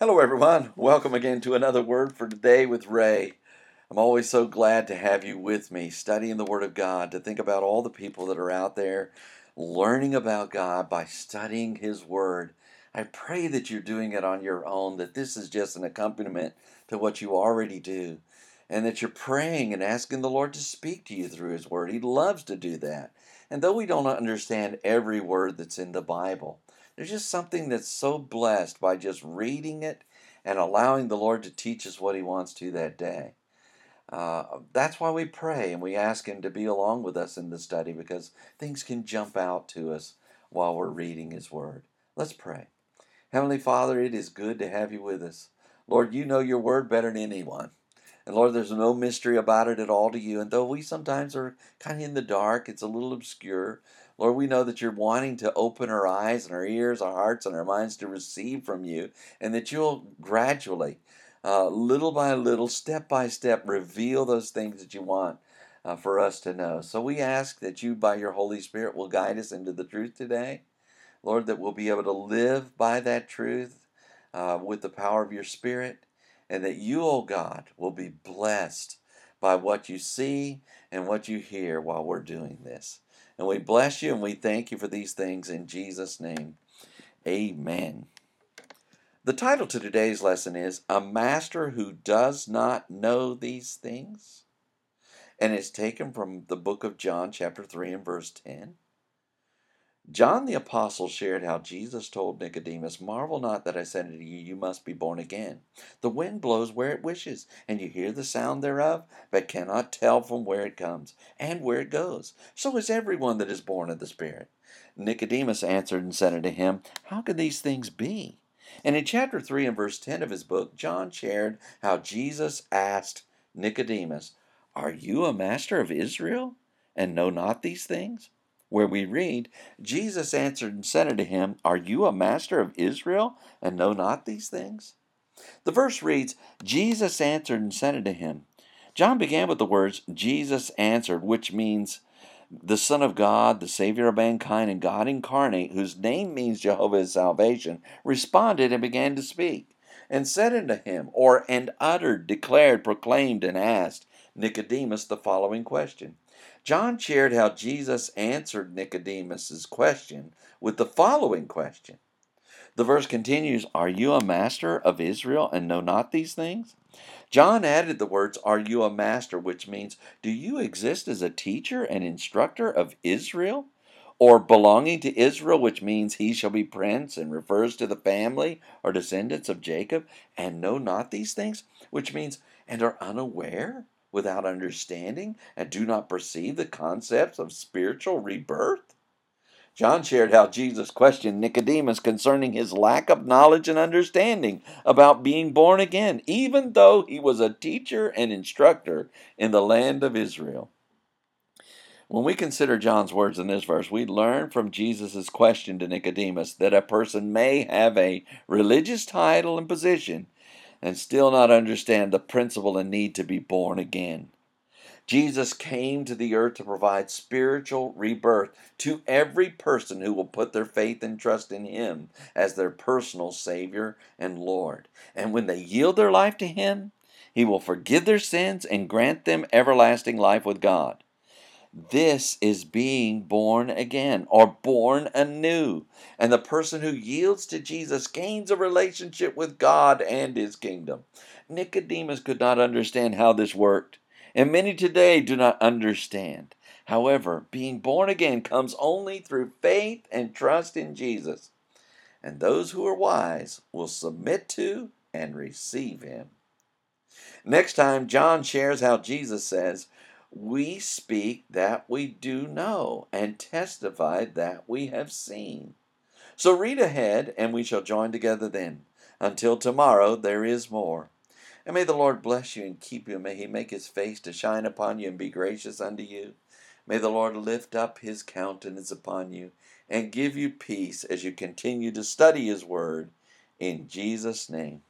Hello, everyone. Welcome again to another Word for Today with Ray. I'm always so glad to have you with me studying the Word of God, to think about all the people that are out there learning about God by studying His Word. I pray that you're doing it on your own, that this is just an accompaniment to what you already do, and that you're praying and asking the Lord to speak to you through His Word. He loves to do that. And though we don't understand every word that's in the Bible, there's just something that's so blessed by just reading it and allowing the Lord to teach us what He wants to that day. Uh, that's why we pray and we ask Him to be along with us in the study because things can jump out to us while we're reading His Word. Let's pray. Heavenly Father, it is good to have you with us. Lord, you know your Word better than anyone. And Lord, there's no mystery about it at all to you. And though we sometimes are kind of in the dark, it's a little obscure. Lord, we know that you're wanting to open our eyes and our ears, our hearts, and our minds to receive from you, and that you'll gradually, uh, little by little, step by step, reveal those things that you want uh, for us to know. So we ask that you, by your Holy Spirit, will guide us into the truth today. Lord, that we'll be able to live by that truth uh, with the power of your Spirit, and that you, O oh God, will be blessed by what you see and what you hear while we're doing this. And we bless you and we thank you for these things in Jesus' name. Amen. The title to today's lesson is A Master Who Does Not Know These Things. And it's taken from the book of John, chapter 3, and verse 10. John the Apostle shared how Jesus told Nicodemus, Marvel not that I said unto you, you must be born again. The wind blows where it wishes, and you hear the sound thereof, but cannot tell from where it comes and where it goes. So is every one that is born of the Spirit. Nicodemus answered and said unto him, How can these things be? And in chapter 3 and verse 10 of his book, John shared how Jesus asked Nicodemus, Are you a master of Israel, and know not these things? Where we read, Jesus answered and said unto him, Are you a master of Israel, and know not these things? The verse reads, Jesus answered and said unto him. John began with the words, Jesus answered, which means the Son of God, the Savior of mankind, and God incarnate, whose name means Jehovah is salvation, responded and began to speak, and said unto him, or and uttered, declared, proclaimed, and asked Nicodemus the following question John shared how Jesus answered Nicodemus's question with the following question. The verse continues, Are you a master of Israel and know not these things? John added the words, Are you a master, which means, Do you exist as a teacher and instructor of Israel? Or belonging to Israel, which means he shall be prince and refers to the family or descendants of Jacob, and know not these things, which means, and are unaware? Without understanding and do not perceive the concepts of spiritual rebirth? John shared how Jesus questioned Nicodemus concerning his lack of knowledge and understanding about being born again, even though he was a teacher and instructor in the land of Israel. When we consider John's words in this verse, we learn from Jesus' question to Nicodemus that a person may have a religious title and position and still not understand the principle and need to be born again. Jesus came to the earth to provide spiritual rebirth to every person who will put their faith and trust in Him as their personal Savior and Lord. And when they yield their life to Him, He will forgive their sins and grant them everlasting life with God. This is being born again or born anew. And the person who yields to Jesus gains a relationship with God and his kingdom. Nicodemus could not understand how this worked, and many today do not understand. However, being born again comes only through faith and trust in Jesus. And those who are wise will submit to and receive him. Next time, John shares how Jesus says, we speak that we do know and testify that we have seen. So read ahead, and we shall join together then. Until tomorrow, there is more. And may the Lord bless you and keep you. May he make his face to shine upon you and be gracious unto you. May the Lord lift up his countenance upon you and give you peace as you continue to study his word. In Jesus' name.